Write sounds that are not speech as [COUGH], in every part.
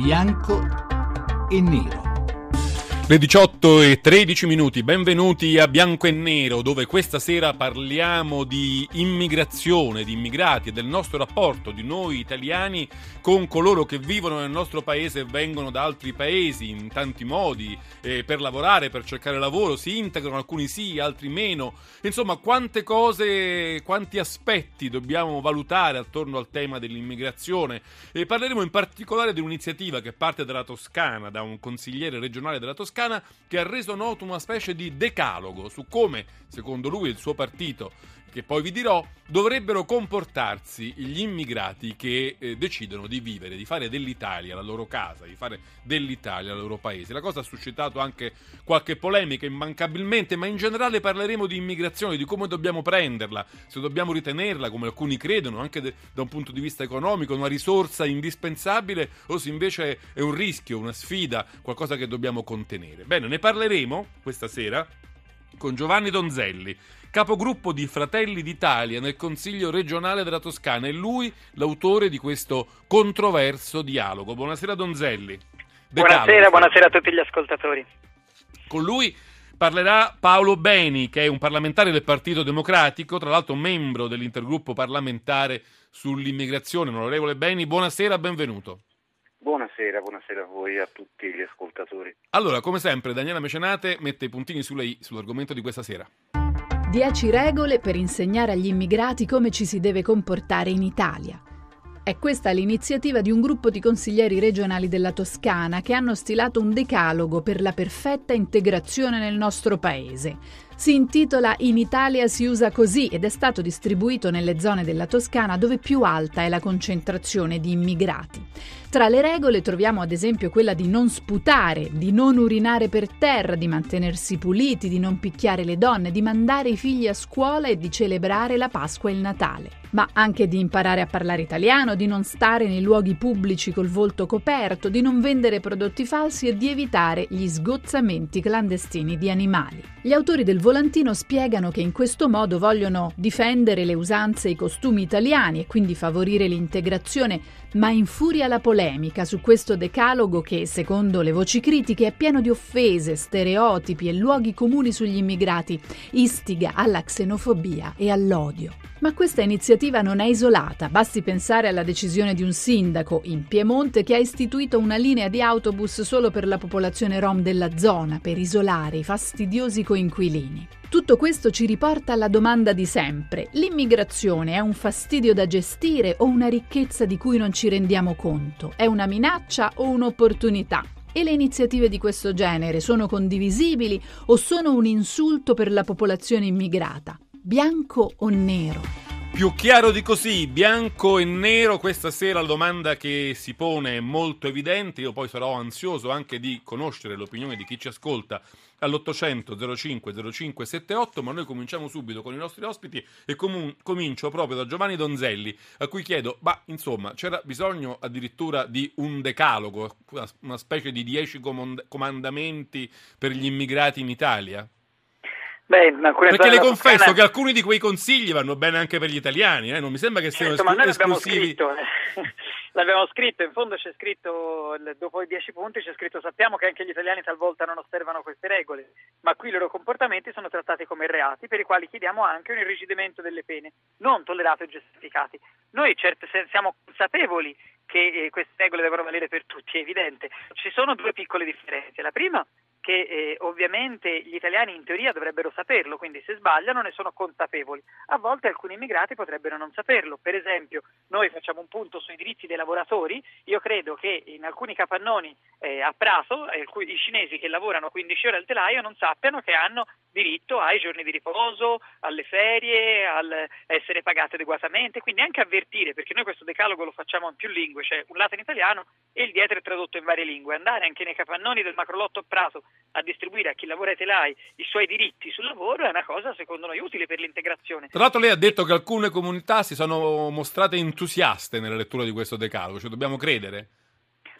bianco e nero. Le 18 e 13 minuti, benvenuti a Bianco e Nero, dove questa sera parliamo di immigrazione, di immigrati e del nostro rapporto di noi italiani con coloro che vivono nel nostro paese e vengono da altri paesi in tanti modi, eh, per lavorare, per cercare lavoro, si integrano, alcuni sì, altri meno. Insomma, quante cose, quanti aspetti dobbiamo valutare attorno al tema dell'immigrazione. E parleremo in particolare di un'iniziativa che parte dalla Toscana, da un consigliere regionale della Toscana, Toscana che ha reso noto una specie di decalogo su come, secondo lui e il suo partito, che poi vi dirò, dovrebbero comportarsi gli immigrati che eh, decidono di vivere, di fare dell'Italia la loro casa, di fare dell'Italia il loro paese. La cosa ha suscitato anche qualche polemica immancabilmente, ma in generale parleremo di immigrazione, di come dobbiamo prenderla, se dobbiamo ritenerla, come alcuni credono, anche de- da un punto di vista economico, una risorsa indispensabile o se invece è un rischio, una sfida, qualcosa che dobbiamo contenere. Bene, ne parleremo questa sera con Giovanni Donzelli capogruppo di Fratelli d'Italia nel Consiglio regionale della Toscana. È lui l'autore di questo controverso dialogo. Buonasera Donzelli. Decalogo. Buonasera, buonasera a tutti gli ascoltatori. Con lui parlerà Paolo Beni, che è un parlamentare del Partito Democratico, tra l'altro membro dell'intergruppo parlamentare sull'immigrazione. Onorevole Beni, buonasera, benvenuto. Buonasera, buonasera a voi e a tutti gli ascoltatori. Allora, come sempre, Daniela Mecenate mette i puntini sulle i sull'argomento di questa sera. 10 regole per insegnare agli immigrati come ci si deve comportare in Italia. È questa l'iniziativa di un gruppo di consiglieri regionali della Toscana che hanno stilato un decalogo per la perfetta integrazione nel nostro paese. Si intitola In Italia si usa così ed è stato distribuito nelle zone della Toscana dove più alta è la concentrazione di immigrati. Tra le regole troviamo ad esempio quella di non sputare, di non urinare per terra, di mantenersi puliti, di non picchiare le donne, di mandare i figli a scuola e di celebrare la Pasqua e il Natale. Ma anche di imparare a parlare italiano, di non stare nei luoghi pubblici col volto coperto, di non vendere prodotti falsi e di evitare gli sgozzamenti clandestini di animali. Gli autori del volantino spiegano che in questo modo vogliono difendere le usanze e i costumi italiani e quindi favorire l'integrazione, ma infuria la polemica su questo decalogo che, secondo le voci critiche, è pieno di offese, stereotipi e luoghi comuni sugli immigrati, istiga alla xenofobia e all'odio. Ma questa iniziativa non è isolata, basti pensare alla decisione di un sindaco in Piemonte che ha istituito una linea di autobus solo per la popolazione rom della zona, per isolare i fastidiosi coinquilini. Tutto questo ci riporta alla domanda di sempre. L'immigrazione è un fastidio da gestire o una ricchezza di cui non ci rendiamo conto? È una minaccia o un'opportunità? E le iniziative di questo genere sono condivisibili o sono un insulto per la popolazione immigrata? Bianco o nero? Più chiaro di così, bianco e nero, questa sera la domanda che si pone è molto evidente, io poi sarò ansioso anche di conoscere l'opinione di chi ci ascolta all'800 05 05 78, ma noi cominciamo subito con i nostri ospiti e comun- comincio proprio da Giovanni Donzelli, a cui chiedo, ma insomma, c'era bisogno addirittura di un decalogo, una specie di dieci comand- comandamenti per gli immigrati in Italia? Beh, Perché le confesso Toscana... che alcuni di quei consigli vanno bene anche per gli italiani, eh? non mi sembra che siano certo, esclu- esclusivi. Scritto, eh. [LAUGHS] l'abbiamo scritto, in fondo c'è scritto, dopo i dieci punti c'è scritto sappiamo che anche gli italiani talvolta non osservano queste regole, ma qui i loro comportamenti sono trattati come reati per i quali chiediamo anche un irrigidimento delle pene, non tollerati o giustificati. Noi certo siamo consapevoli che eh, queste regole devono valere per tutti, è evidente. Ci sono due piccole differenze. La prima che eh, ovviamente gli italiani in teoria dovrebbero saperlo, quindi se sbagliano ne sono consapevoli. A volte alcuni immigrati potrebbero non saperlo. Per esempio, noi facciamo un punto sui diritti dei lavoratori. Io credo che in alcuni capannoni eh, a Prato eh, i cinesi che lavorano 15 ore al telaio non sappiano che hanno diritto ai giorni di riposo, alle ferie, al essere pagate adeguatamente, quindi anche avvertire, perché noi questo decalogo lo facciamo in più lingue, cioè un lato in italiano e il dietro è tradotto in varie lingue. Andare anche nei capannoni del macrolotto a Prato a distribuire a chi lavora ai telai i suoi diritti sul lavoro è una cosa secondo noi utile per l'integrazione. Tra l'altro lei ha detto che alcune comunità si sono mostrate entusiaste nella lettura di questo decalogo, cioè dobbiamo credere?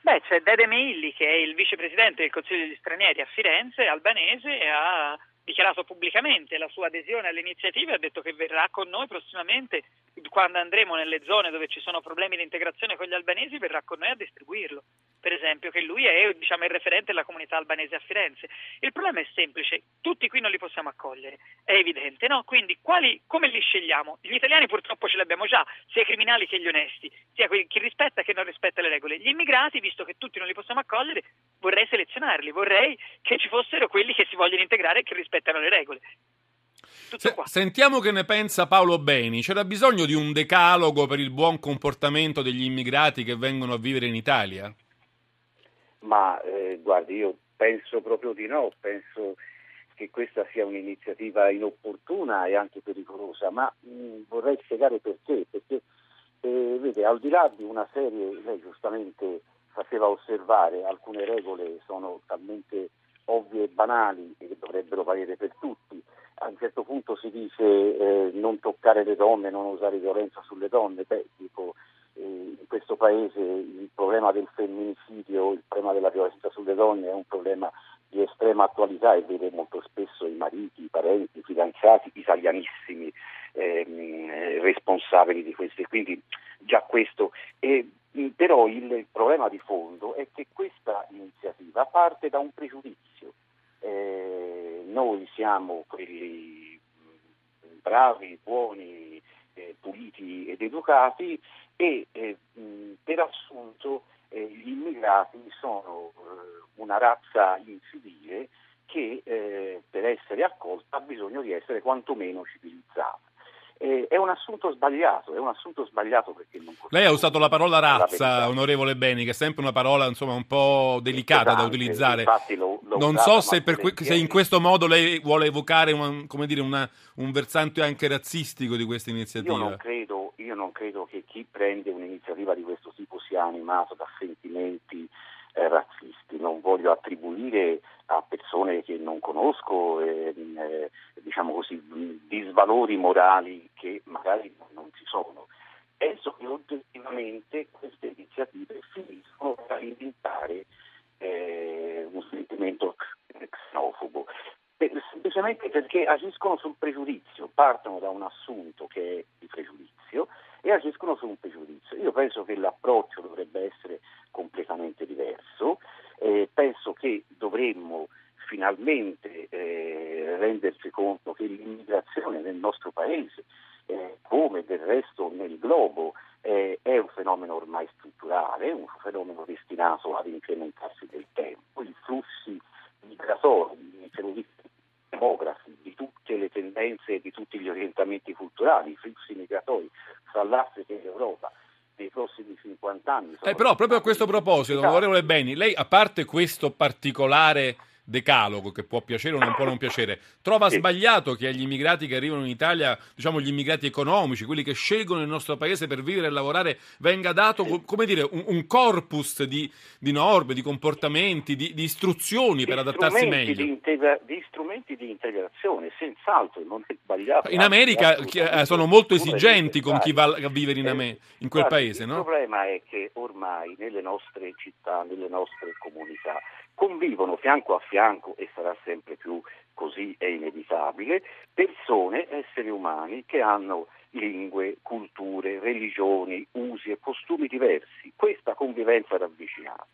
Beh, c'è Dede Meilli che è il vicepresidente del Consiglio degli Stranieri a Firenze, albanese, e ha dichiarato pubblicamente la sua adesione all'iniziativa e ha detto che verrà con noi prossimamente, quando andremo nelle zone dove ci sono problemi di integrazione con gli albanesi, verrà con noi a distribuirlo. Per esempio, che lui è diciamo, il referente della comunità albanese a Firenze. Il problema è semplice, tutti qui non li possiamo accogliere, è evidente, no? Quindi quali, come li scegliamo? Gli italiani purtroppo ce li abbiamo già, sia i criminali che gli onesti, sia chi rispetta che non rispetta le regole. Gli immigrati, visto che tutti non li possiamo accogliere, vorrei selezionarli, vorrei che ci fossero quelli che si vogliono integrare e che rispettano le regole. Se, sentiamo che ne pensa Paolo Beni. C'era bisogno di un decalogo per il buon comportamento degli immigrati che vengono a vivere in Italia? Ma eh, guardi, io penso proprio di no, penso che questa sia un'iniziativa inopportuna e anche pericolosa, ma mh, vorrei spiegare perché, perché eh, vede, al di là di una serie, lei giustamente faceva osservare, alcune regole sono talmente ovvie e banali che dovrebbero valere per tutti, a un certo punto si dice eh, non toccare le donne, non usare violenza sulle donne, beh, eh, in questo paese il problema del femminicidio, il problema della violenza sulle donne è un problema di estrema attualità e vede molto spesso i mariti, i parenti, i fidanzati italianissimi ehm, responsabili di queste. Quindi già questo. E, però il, il problema di fondo è che questa iniziativa parte da un pregiudizio. Eh, noi siamo quelli bravi, buoni, eh, puliti ed educati e eh, per assunto eh, gli immigrati sono eh, una razza incivile che eh, per essere accolta ha bisogno di essere quantomeno civilizzata. Eh, è un assunto sbagliato, è un assunto sbagliato perché non Lei ha usato la parola razza, onorevole Beni, che è sempre una parola insomma, un po' delicata da utilizzare. Lo, lo non so se, que- se, in questo modo lei vuole evocare una, dire, una, un versante anche razzistico di questa iniziativa. Io non, credo, io non credo che chi prende un'iniziativa di questo tipo sia animato da sentimenti eh, razzisti. Non voglio attribuire a persone che non conosco eh, eh, diciamo così, disvalori morali che magari non ci sono. Penso che oggettivamente queste iniziative finiscono per alimentare eh, un sentimento xenofobo, semplicemente perché agiscono sul pregiudizio, partono da un assunto che è di pregiudizio e agiscono su un pregiudizio. Io penso che l'approccio dovrebbe essere completamente diverso, eh, penso che dovremmo finalmente eh, rendersi conto che l'immigrazione nel nostro paese, eh, come del resto nel globo, eh, è un fenomeno ormai strutturale, un fenomeno destinato ad incrementarsi del tempo. I flussi migratori, i demografi, di tutte le tendenze e di tutti gli orientamenti culturali, i flussi migratori fra l'Africa e l'Europa nei prossimi 50 anni. Eh, però proprio a questo proposito, onorevole Beni, lei a parte questo particolare decalogo che può piacere o non può non piacere, trova sì. sbagliato che agli immigrati che arrivano in Italia, diciamo gli immigrati economici, quelli che scelgono il nostro paese per vivere e lavorare, venga dato sì. come dire, un, un corpus di, di, norme, di comportamenti, di, di istruzioni di per adattarsi meglio. Di, integra- di, strumenti di integrazione, senz'altro, non è sbagliato. In America eh, sono molto esigenti con chi va a vivere in, Ame- in quel Guarda, paese, il no? Il problema è che ormai nelle nostre città, nelle nostre comunità, convivono fianco a fianco, e sarà sempre più così, è inevitabile, persone, esseri umani che hanno lingue, culture, religioni, usi e costumi diversi. Questa convivenza ravvicinata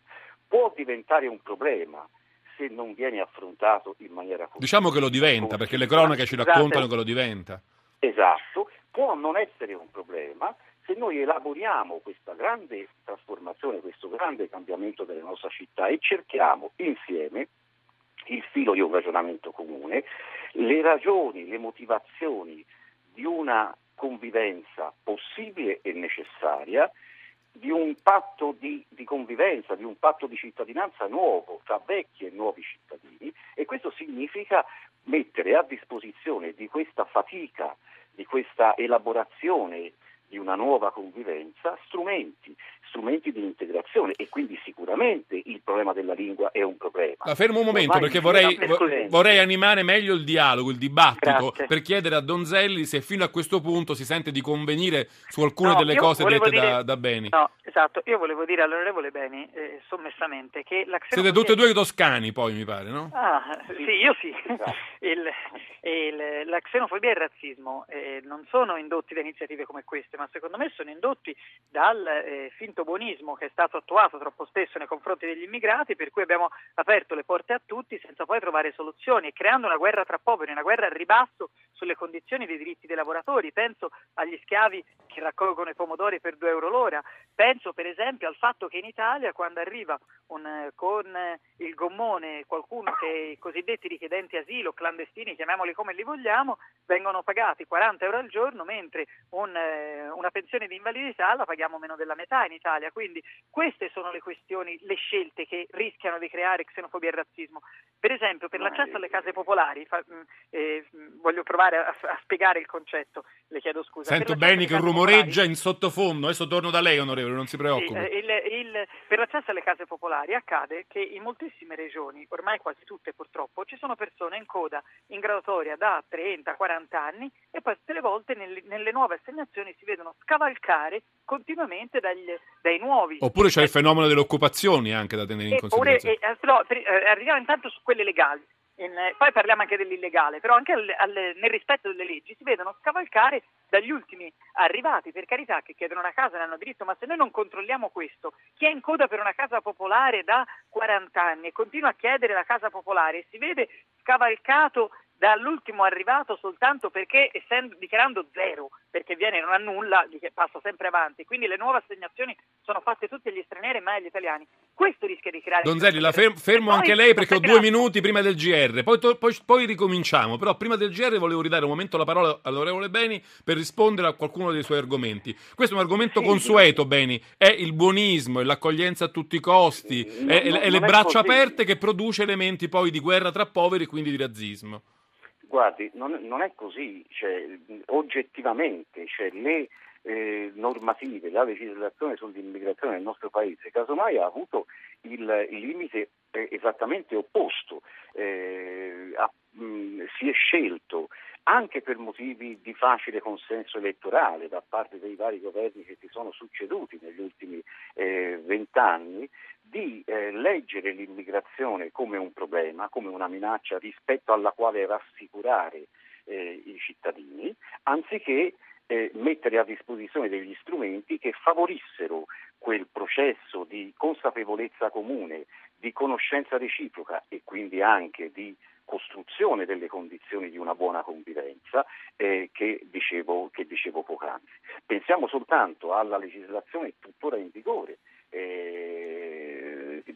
può diventare un problema se non viene affrontato in maniera così. Diciamo che lo diventa, perché le cronache ci raccontano che lo diventa. Esatto, può non essere un problema se noi elaboriamo questa grande trasformazione, questo grande cambiamento della nostra città e cerchiamo insieme il filo di un ragionamento comune, le ragioni, le motivazioni di una convivenza possibile e necessaria, di un patto di, di, convivenza, di un patto di cittadinanza nuovo tra vecchi e nuovi cittadini e questo significa mettere a disposizione di questa fatica, di questa elaborazione di una nuova convivenza strumenti, strumenti di integrazione e quindi sicuramente il problema della lingua è un problema. Ma fermo un momento Ormai perché vorrei, vorrei, animare meglio il dialogo, il dibattito Grazie. per chiedere a Donzelli se fino a questo punto si sente di convenire su alcune no, delle cose dette dire, da, da, Beni. No, esatto, io volevo dire all'onorevole Beni eh, sommessamente che la Siete tutti e due toscani poi mi pare, no? Ah, sì, io sì. Esatto. il, il, la xenofobia e il razzismo eh, non sono indotti da iniziative come queste, ma secondo me sono indotti dal eh, finto finto buonismo che è stato attuato troppo spesso nei confronti degli immigrati, per cui abbiamo aperto le porte a tutti senza poi trovare soluzioni e creando una guerra tra poveri, una guerra al ribasso sulle condizioni dei diritti dei lavoratori. Penso agli schiavi che raccolgono i pomodori per 2 euro l'ora, penso per esempio al fatto che in Italia quando arriva un, con il gommone qualcuno che i cosiddetti richiedenti asilo, clandestini, chiamiamoli come li vogliamo, vengono pagati 40 euro al giorno, mentre un, una pensione di invalidità la paghiamo meno della metà in Italia. Quindi queste sono le questioni, le scelte che rischiano di creare xenofobia e razzismo. Per esempio, per l'accesso alle case popolari, fa, mm, eh, voglio provare a, a, spiegare il concetto, le chiedo scusa. Sento bene che rumoreggia in sottofondo, adesso torno da lei onorevole, non si preoccupi. Sì, eh, il, il, per l'accesso alle case popolari accade che in moltissime regioni, ormai quasi tutte purtroppo, ci sono persone in coda in graduatoria da 30-40 anni e poi tutte le volte nelle, nelle nuove assegnazioni si vedono scavalcare continuamente dagli, dai nuovi. Oppure c'è il fenomeno delle occupazioni anche da tenere in considerazione. Oppure, eh, per, eh, arriviamo intanto su quelle legali. In, poi parliamo anche dell'illegale, però anche al, al, nel rispetto delle leggi si vedono scavalcare dagli ultimi arrivati, per carità, che chiedono una casa, ne hanno diritto, ma se noi non controlliamo questo, chi è in coda per una casa popolare da 40 anni e continua a chiedere la casa popolare e si vede scavalcato dall'ultimo arrivato soltanto perché essendo, dichiarando zero, perché viene e non ha nulla, passa sempre avanti. Quindi le nuove assegnazioni sono fatte tutte agli stranieri e mai agli italiani. Questo rischia di creare... Donzelli, la fermo, fermo anche lei perché ho due minuti prima del GR, poi, to, poi, poi, ricominciamo. Però prima del GR volevo ridare un momento la parola all'onorevole Beni per rispondere a qualcuno dei suoi argomenti. Questo è un argomento sì, consueto, sì. Beni, è il buonismo, è l'accoglienza a tutti i costi, no, è, no, è le braccia aperte che produce elementi poi di guerra tra poveri e quindi di razzismo. Guardi, non, non è così, cioè, oggettivamente cioè, le eh, normative, la legislazione sull'immigrazione nel nostro paese, casomai ha avuto il, il limite eh, esattamente opposto, eh, ha, mh, si è scelto anche per motivi di facile consenso elettorale da parte dei vari governi che si sono succeduti negli ultimi eh, vent'anni, di eh, leggere l'immigrazione come un problema, come una minaccia rispetto alla quale rassicurare eh, i cittadini, anziché eh, mettere a disposizione degli strumenti che favorissero quel processo di consapevolezza comune, di conoscenza reciproca e quindi anche di costruzione delle condizioni di una buona convivenza eh, che, dicevo, che dicevo poc'anzi. Pensiamo soltanto alla legislazione tuttora in vigore. Eh,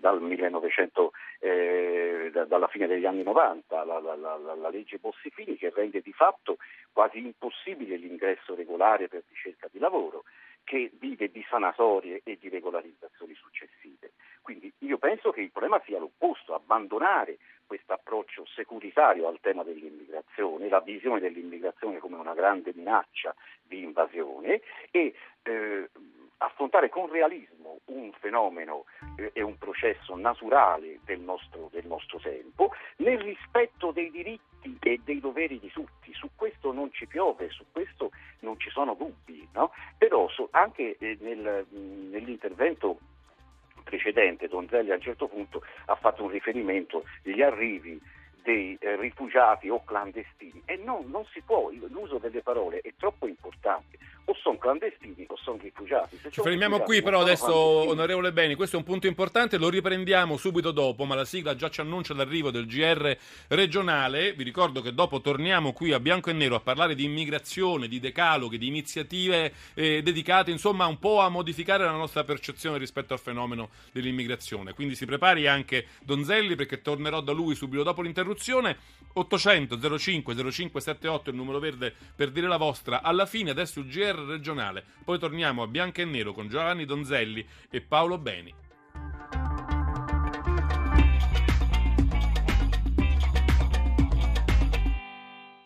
dal 1900, eh, da, dalla fine degli anni 90, la, la, la, la legge Bossi-Fini che rende di fatto quasi impossibile l'ingresso regolare per ricerca di lavoro, che vive di sanatorie e di regolarizzazioni successive. Quindi io penso che il problema sia l'opposto, abbandonare questo approccio securitario al tema dell'immigrazione, la visione dell'immigrazione come una grande minaccia di invasione e eh, affrontare con realismo un fenomeno eh, e un processo naturale del nostro, del nostro, tempo nel rispetto dei diritti e dei doveri di tutti. Su questo non ci piove, su questo non ci sono dubbi, no? però so, anche eh, nel, nell'intervento precedente Donzelli a un certo punto ha fatto un riferimento agli arrivi dei eh, rifugiati o clandestini e no, non si può, l'uso delle parole è troppo importante o sono clandestini o sono rifugiati. Se Ci fermiamo qui però adesso, onorevole Beni, questo è un punto importante, lo riprendiamo subito dopo, ma la sigla già ci annuncia l'arrivo del GR regionale. Vi ricordo che dopo torniamo qui a bianco e nero a parlare di immigrazione, di decaloghi, di iniziative eh, dedicate insomma un po' a modificare la nostra percezione rispetto al fenomeno dell'immigrazione. Quindi si prepari anche Donzelli perché tornerò da lui subito dopo l'interruzione. 800 05 0578 il numero verde per dire la vostra. Alla fine adesso il GR regionale. Poi torniamo a bianco e nero con Giovanni Donzelli e Paolo Beni.